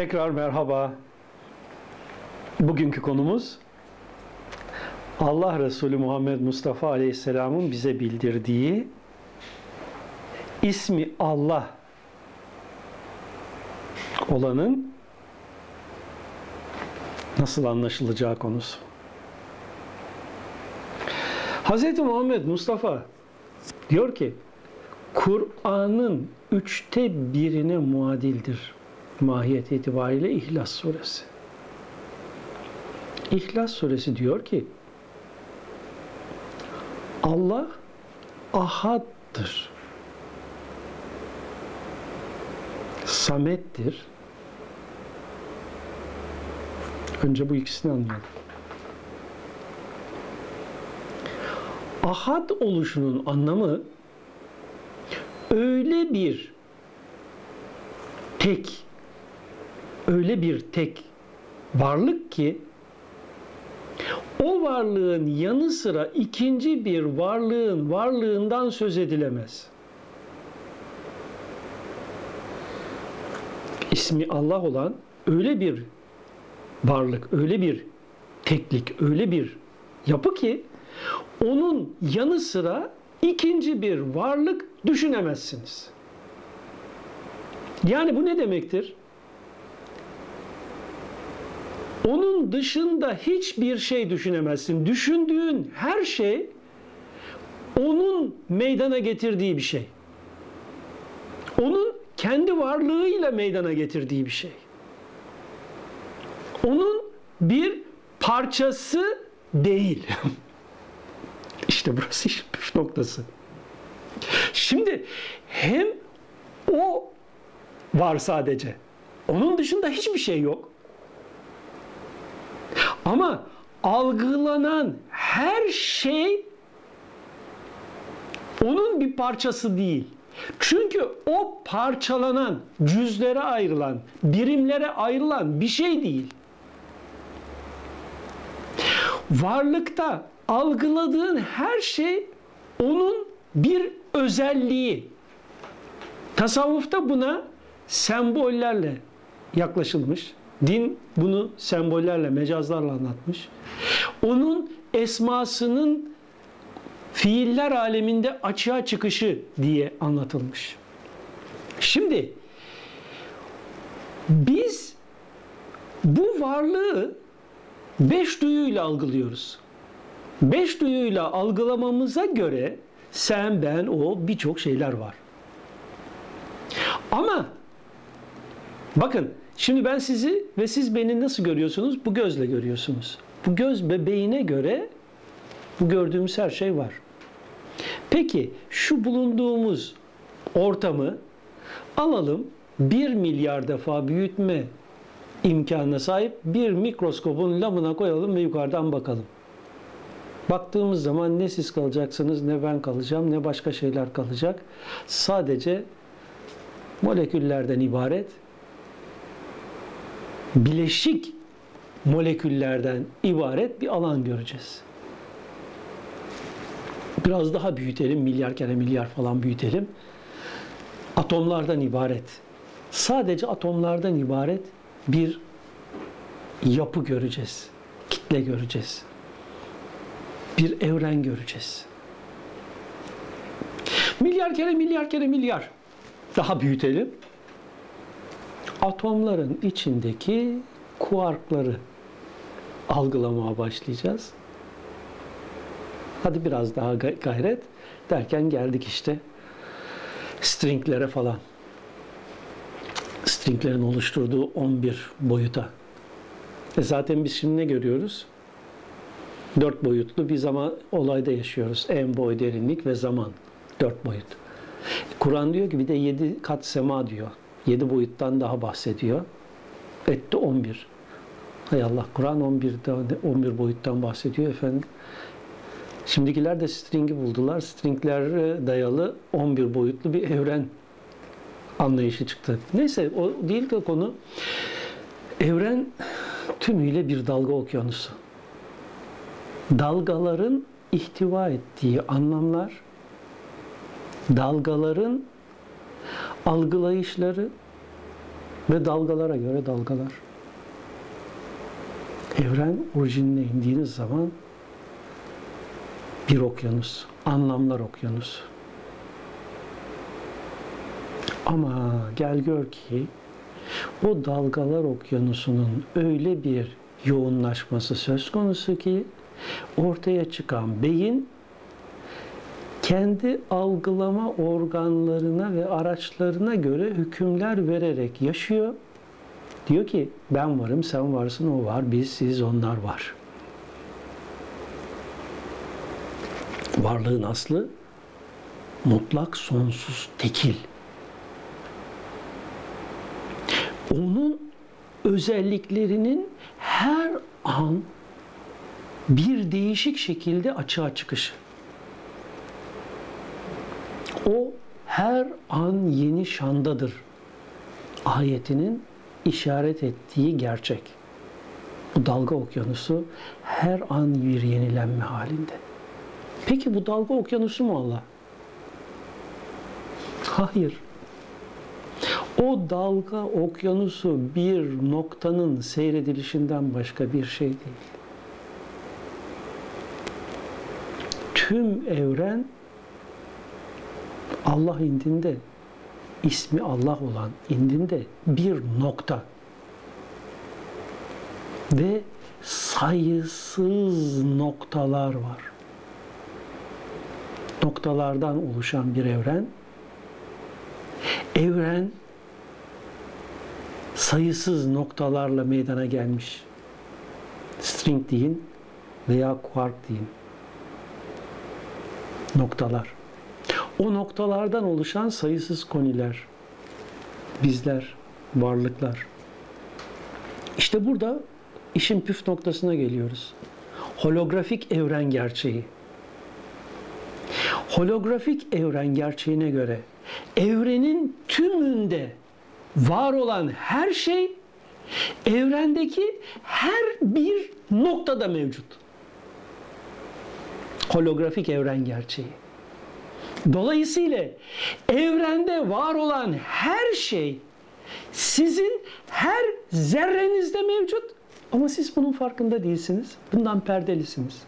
Tekrar merhaba. Bugünkü konumuz Allah Resulü Muhammed Mustafa Aleyhisselam'ın bize bildirdiği ismi Allah olanın nasıl anlaşılacağı konusu. Hz. Muhammed Mustafa diyor ki Kur'an'ın üçte birine muadildir mahiyet itibariyle İhlas suresi. İhlas suresi diyor ki Allah ahaddır. Samettir. Önce bu ikisini anlayalım. Ahad oluşunun anlamı öyle bir tek öyle bir tek varlık ki o varlığın yanı sıra ikinci bir varlığın varlığından söz edilemez. İsmi Allah olan öyle bir varlık, öyle bir teklik, öyle bir yapı ki onun yanı sıra ikinci bir varlık düşünemezsiniz. Yani bu ne demektir? Onun dışında hiçbir şey düşünemezsin. Düşündüğün her şey onun meydana getirdiği bir şey. Onun kendi varlığıyla meydana getirdiği bir şey. Onun bir parçası değil. işte burası iş püf noktası. Şimdi hem o var sadece. Onun dışında hiçbir şey yok. Ama algılanan her şey onun bir parçası değil. Çünkü o parçalanan, cüzlere ayrılan, birimlere ayrılan bir şey değil. Varlıkta algıladığın her şey onun bir özelliği. Tasavvufta buna sembollerle yaklaşılmış. Din bunu sembollerle, mecazlarla anlatmış. Onun esmasının fiiller aleminde açığa çıkışı diye anlatılmış. Şimdi biz bu varlığı beş duyuyla algılıyoruz. Beş duyuyla algılamamıza göre sen, ben, o birçok şeyler var. Ama bakın Şimdi ben sizi ve siz beni nasıl görüyorsunuz? Bu gözle görüyorsunuz. Bu göz bebeğine göre bu gördüğümüz her şey var. Peki şu bulunduğumuz ortamı alalım bir milyar defa büyütme imkanına sahip bir mikroskopun lamına koyalım ve yukarıdan bakalım. Baktığımız zaman ne siz kalacaksınız, ne ben kalacağım, ne başka şeyler kalacak. Sadece moleküllerden ibaret bileşik moleküllerden ibaret bir alan göreceğiz. Biraz daha büyütelim, milyar kere milyar falan büyütelim. Atomlardan ibaret, sadece atomlardan ibaret bir yapı göreceğiz. Kitle göreceğiz. Bir evren göreceğiz. Milyar kere milyar kere milyar. Daha büyütelim atomların içindeki kuarkları algılamaya başlayacağız. Hadi biraz daha gayret derken geldik işte stringlere falan. Stringlerin oluşturduğu 11 boyuta. E zaten biz şimdi ne görüyoruz? Dört boyutlu bir zaman olayda yaşıyoruz. En boy, derinlik ve zaman. Dört boyut. Kur'an diyor ki bir de yedi kat sema diyor. 7 boyuttan daha bahsediyor. Etti 11. Hay Allah Kur'an 11 11 boyuttan bahsediyor efendim. Şimdikiler de string'i buldular. Stringlere dayalı 11 boyutlu bir evren anlayışı çıktı. Neyse o değil de konu. Evren tümüyle bir dalga okyanusu. Dalgaların ihtiva ettiği anlamlar, dalgaların algılayışları Ve dalgalara göre dalgalar. Evren orijinine indiğiniz zaman bir okyanus, anlamlar okyanusu. Ama gel gör ki o dalgalar okyanusunun öyle bir yoğunlaşması söz konusu ki ortaya çıkan beyin kendi algılama organlarına ve araçlarına göre hükümler vererek yaşıyor. Diyor ki ben varım, sen varsın, o var, biz, siz, onlar var. Varlığın aslı mutlak, sonsuz, tekil. Onun özelliklerinin her an bir değişik şekilde açığa çıkışı. O her an yeni şandadır. Ayetinin işaret ettiği gerçek. Bu dalga okyanusu her an bir yenilenme halinde. Peki bu dalga okyanusu mu Allah? Hayır. O dalga okyanusu bir noktanın seyredilişinden başka bir şey değil. Tüm evren Allah indinde ismi Allah olan indinde bir nokta ve sayısız noktalar var. Noktalardan oluşan bir evren. Evren sayısız noktalarla meydana gelmiş. String deyin veya quark deyin. Noktalar. O noktalardan oluşan sayısız koniler, bizler, varlıklar. İşte burada işin püf noktasına geliyoruz. Holografik evren gerçeği. Holografik evren gerçeğine göre evrenin tümünde var olan her şey evrendeki her bir noktada mevcut. Holografik evren gerçeği. Dolayısıyla evrende var olan her şey sizin her zerrenizde mevcut ama siz bunun farkında değilsiniz. Bundan perdelisiniz.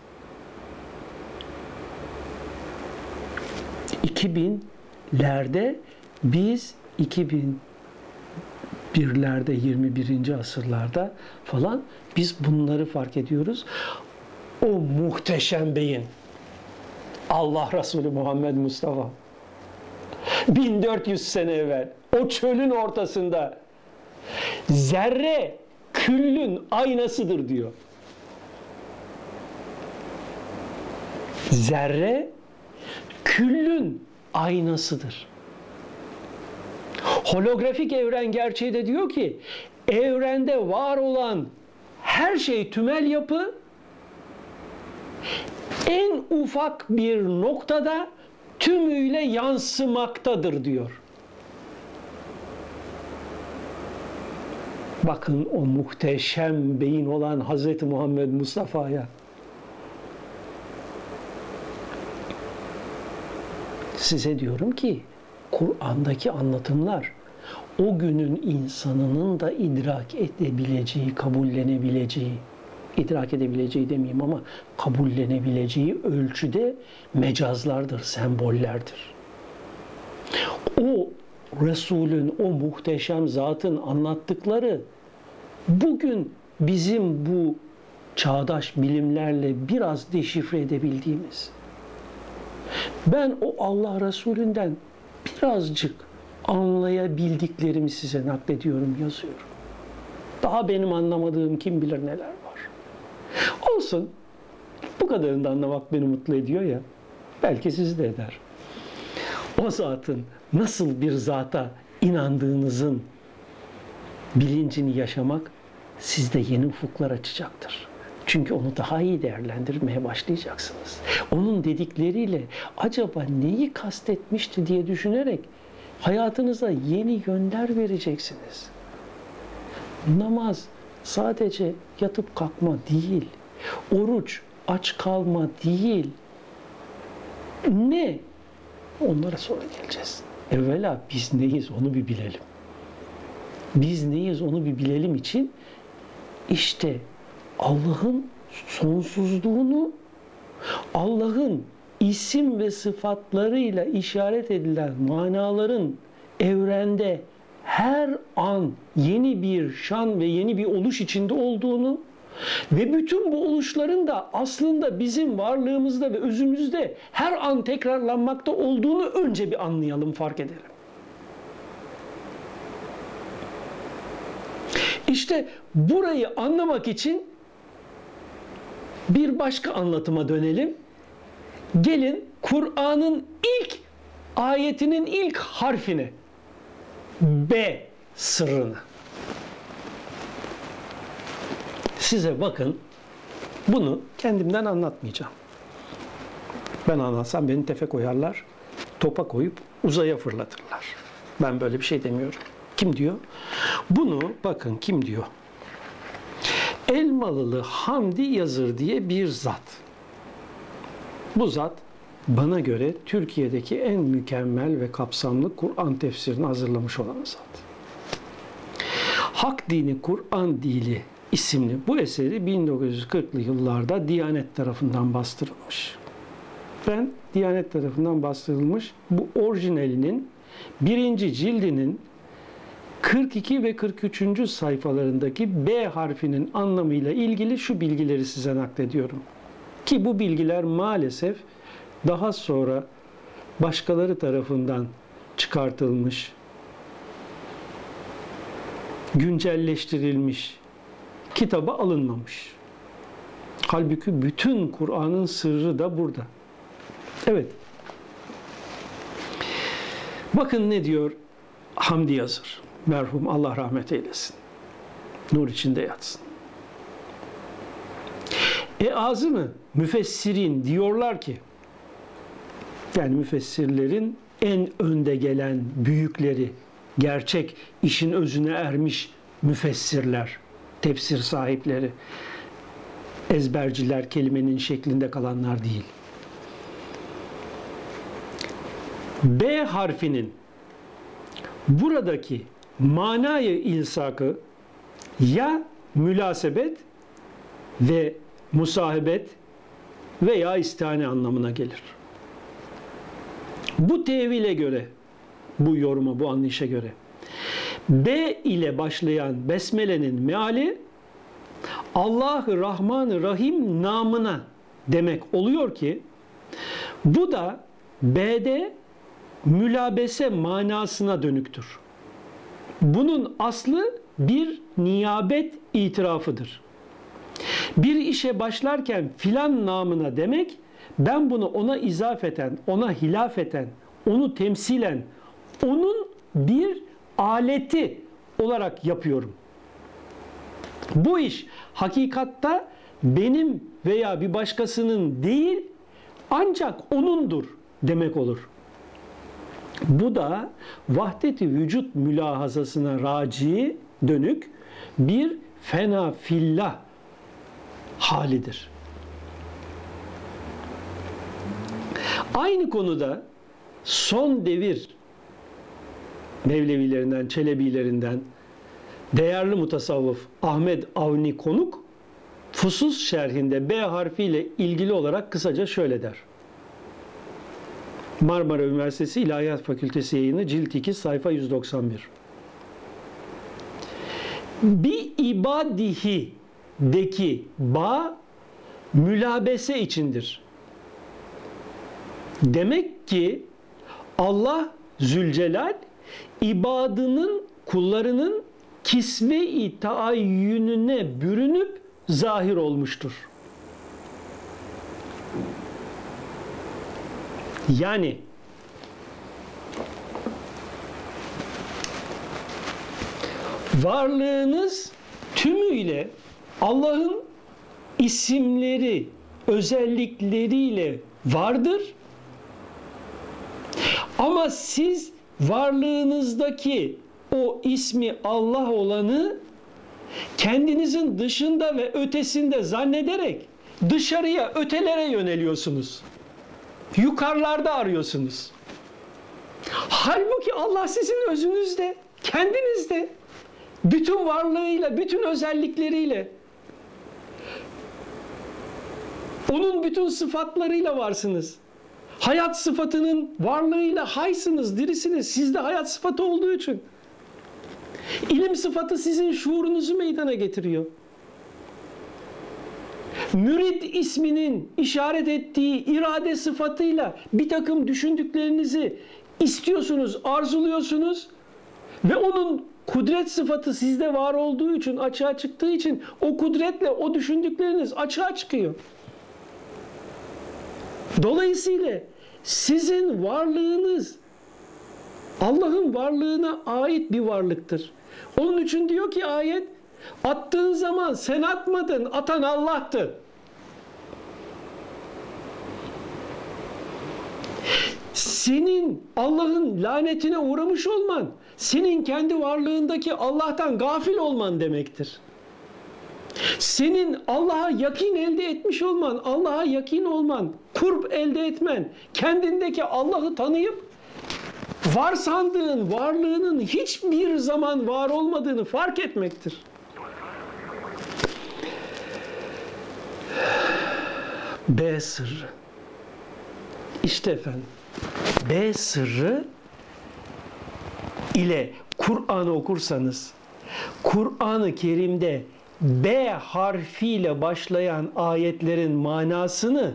2000'lerde biz 2001'lerde 21. asırlarda falan biz bunları fark ediyoruz. O muhteşem beyin Allah Resulü Muhammed Mustafa 1400 sene evvel o çölün ortasında zerre küllün aynasıdır diyor. Zerre küllün aynasıdır. Holografik evren gerçeği de diyor ki evrende var olan her şey tümel yapı en ufak bir noktada tümüyle yansımaktadır diyor. Bakın o muhteşem beyin olan Hz. Muhammed Mustafa'ya. Size diyorum ki Kur'an'daki anlatımlar o günün insanının da idrak edebileceği, kabullenebileceği, idrak edebileceği demeyeyim ama kabullenebileceği ölçüde mecazlardır, sembollerdir. O Resulün, o muhteşem zatın anlattıkları bugün bizim bu çağdaş bilimlerle biraz deşifre edebildiğimiz. Ben o Allah Resulünden birazcık anlayabildiklerimi size naklediyorum, yazıyorum. Daha benim anlamadığım kim bilir neler. Olsun. Bu kadarını da anlamak beni mutlu ediyor ya. Belki sizi de eder. O zatın nasıl bir zata inandığınızın bilincini yaşamak sizde yeni ufuklar açacaktır. Çünkü onu daha iyi değerlendirmeye başlayacaksınız. Onun dedikleriyle acaba neyi kastetmişti diye düşünerek hayatınıza yeni yönler vereceksiniz. Namaz sadece yatıp kalkma değil. Oruç aç kalma değil. Ne? Onlara sonra geleceğiz. Evvela biz neyiz onu bir bilelim. Biz neyiz onu bir bilelim için işte Allah'ın sonsuzluğunu Allah'ın isim ve sıfatlarıyla işaret edilen manaların evrende her an yeni bir şan ve yeni bir oluş içinde olduğunu ve bütün bu oluşların da aslında bizim varlığımızda ve özümüzde her an tekrarlanmakta olduğunu önce bir anlayalım, fark edelim. İşte burayı anlamak için bir başka anlatıma dönelim. Gelin Kur'an'ın ilk ayetinin ilk harfini B sırrını. Size bakın bunu kendimden anlatmayacağım. Ben anlatsam beni tefe koyarlar, topa koyup uzaya fırlatırlar. Ben böyle bir şey demiyorum. Kim diyor? Bunu bakın kim diyor? Elmalılı Hamdi Yazır diye bir zat. Bu zat bana göre Türkiye'deki en mükemmel ve kapsamlı Kur'an tefsirini hazırlamış olan zat. Hak Dini Kur'an Dili isimli bu eseri 1940'lı yıllarda Diyanet tarafından bastırılmış. Ben Diyanet tarafından bastırılmış bu orijinalinin birinci cildinin 42 ve 43. sayfalarındaki B harfinin anlamıyla ilgili şu bilgileri size naklediyorum. Ki bu bilgiler maalesef daha sonra başkaları tarafından çıkartılmış, güncelleştirilmiş, kitaba alınmamış. Halbuki bütün Kur'an'ın sırrı da burada. Evet. Bakın ne diyor Hamdi Yazır. Merhum Allah rahmet eylesin. Nur içinde yatsın. E ağzı mı? Müfessirin diyorlar ki yani müfessirlerin en önde gelen büyükleri, gerçek işin özüne ermiş müfessirler, tefsir sahipleri, ezberciler, kelimenin şeklinde kalanlar değil. B harfinin buradaki manayı ilsakı ya mülasebet ve musahibet veya istihane anlamına gelir. Bu tevile göre, bu yoruma, bu anlayışa göre B ile başlayan besmelenin meali Allah-ı Rahman-ı Rahim namına demek oluyor ki bu da B'de mülabese manasına dönüktür. Bunun aslı bir niyabet itirafıdır. Bir işe başlarken filan namına demek ben bunu ona izafeten, ona hilafeten, onu temsilen, onun bir aleti olarak yapıyorum. Bu iş hakikatta benim veya bir başkasının değil ancak onundur demek olur. Bu da vahdeti vücut mülahazasına raci dönük bir fena fillah halidir. Aynı konuda son devir Mevlevilerinden, Çelebilerinden değerli mutasavvıf Ahmet Avni Konuk Fusus şerhinde B harfiyle ilgili olarak kısaca şöyle der. Marmara Üniversitesi İlahiyat Fakültesi yayını cilt 2 sayfa 191. Bi ibadihi deki ba mülabese içindir. Demek ki Allah Zülcelal ibadının kullarının kisve-i taayyününe bürünüp zahir olmuştur. Yani varlığınız tümüyle Allah'ın isimleri, özellikleriyle vardır. Ama siz varlığınızdaki o ismi Allah olanı kendinizin dışında ve ötesinde zannederek dışarıya, ötelere yöneliyorsunuz. Yukarılarda arıyorsunuz. Halbuki Allah sizin özünüzde, kendinizde. Bütün varlığıyla, bütün özellikleriyle. Onun bütün sıfatlarıyla varsınız. Hayat sıfatının varlığıyla haysınız, dirisiniz. Sizde hayat sıfatı olduğu için. İlim sıfatı sizin şuurunuzu meydana getiriyor. Mürit isminin işaret ettiği irade sıfatıyla bir takım düşündüklerinizi istiyorsunuz, arzuluyorsunuz ve onun kudret sıfatı sizde var olduğu için, açığa çıktığı için o kudretle o düşündükleriniz açığa çıkıyor. Dolayısıyla sizin varlığınız Allah'ın varlığına ait bir varlıktır. Onun için diyor ki ayet attığın zaman sen atmadın, atan Allah'tı. Senin Allah'ın lanetine uğramış olman, senin kendi varlığındaki Allah'tan gafil olman demektir. Senin Allah'a yakin elde etmiş olman, Allah'a yakin olman, kurb elde etmen, kendindeki Allah'ı tanıyıp var sandığın varlığının hiçbir zaman var olmadığını fark etmektir. B sırrı. İşte efendim. B sırrı ile Kur'an'ı okursanız Kur'an-ı Kerim'de B harfiyle başlayan ayetlerin manasını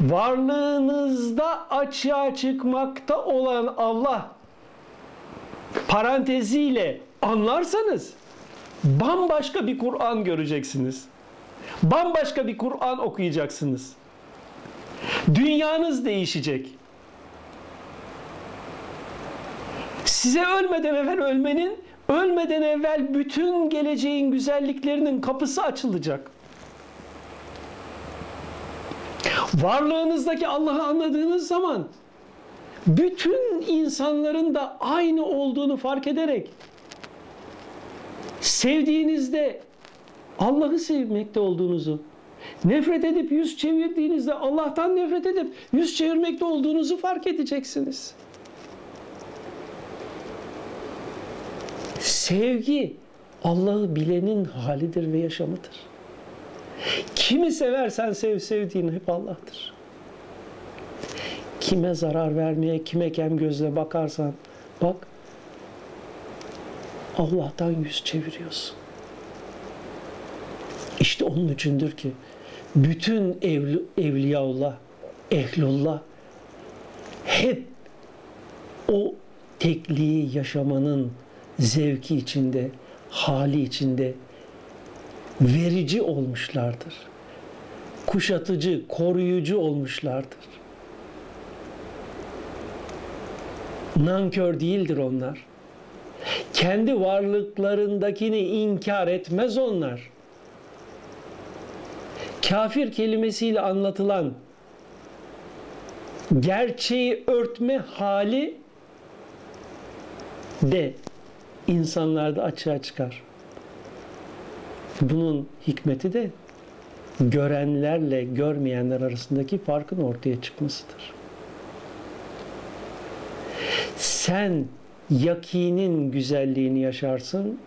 varlığınızda açığa çıkmakta olan Allah paranteziyle anlarsanız bambaşka bir Kur'an göreceksiniz. Bambaşka bir Kur'an okuyacaksınız. Dünyanız değişecek. Size ölmeden evvel ölmenin, ölmeden evvel bütün geleceğin güzelliklerinin kapısı açılacak. Varlığınızdaki Allah'ı anladığınız zaman bütün insanların da aynı olduğunu fark ederek sevdiğinizde Allah'ı sevmekte olduğunuzu, nefret edip yüz çevirdiğinizde Allah'tan nefret edip yüz çevirmekte olduğunuzu fark edeceksiniz. Sevgi Allah'ı bilenin halidir ve yaşamıdır. Kimi seversen sev sevdiğin hep Allah'tır. Kime zarar vermeye, kime kem gözle bakarsan bak Allah'tan yüz çeviriyorsun. İşte onun içindir ki bütün evli, evliyaullah, ehlullah hep o tekliği yaşamanın zevki içinde, hali içinde verici olmuşlardır. Kuşatıcı, koruyucu olmuşlardır. Nankör değildir onlar. Kendi varlıklarındakini inkar etmez onlar. Kafir kelimesiyle anlatılan gerçeği örtme hali de insanlarda açığa çıkar. Bunun hikmeti de görenlerle görmeyenler arasındaki farkın ortaya çıkmasıdır. Sen yakinin güzelliğini yaşarsın.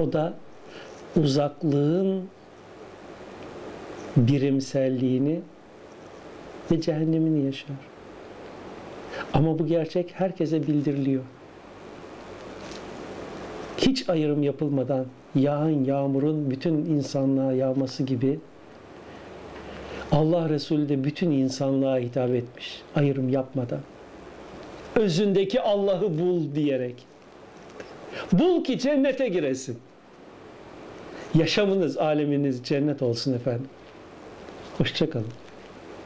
O da uzaklığın birimselliğini ve cehennemini yaşar. Ama bu gerçek herkese bildiriliyor. Hiç ayrım yapılmadan yağan yağmurun bütün insanlığa yağması gibi Allah Resulü de bütün insanlığa hitap etmiş. Ayrım yapmadan. Özündeki Allah'ı bul diyerek. Bul ki cennete giresin. Yaşamınız, aleminiz cennet olsun efendim. Hoşçakalın.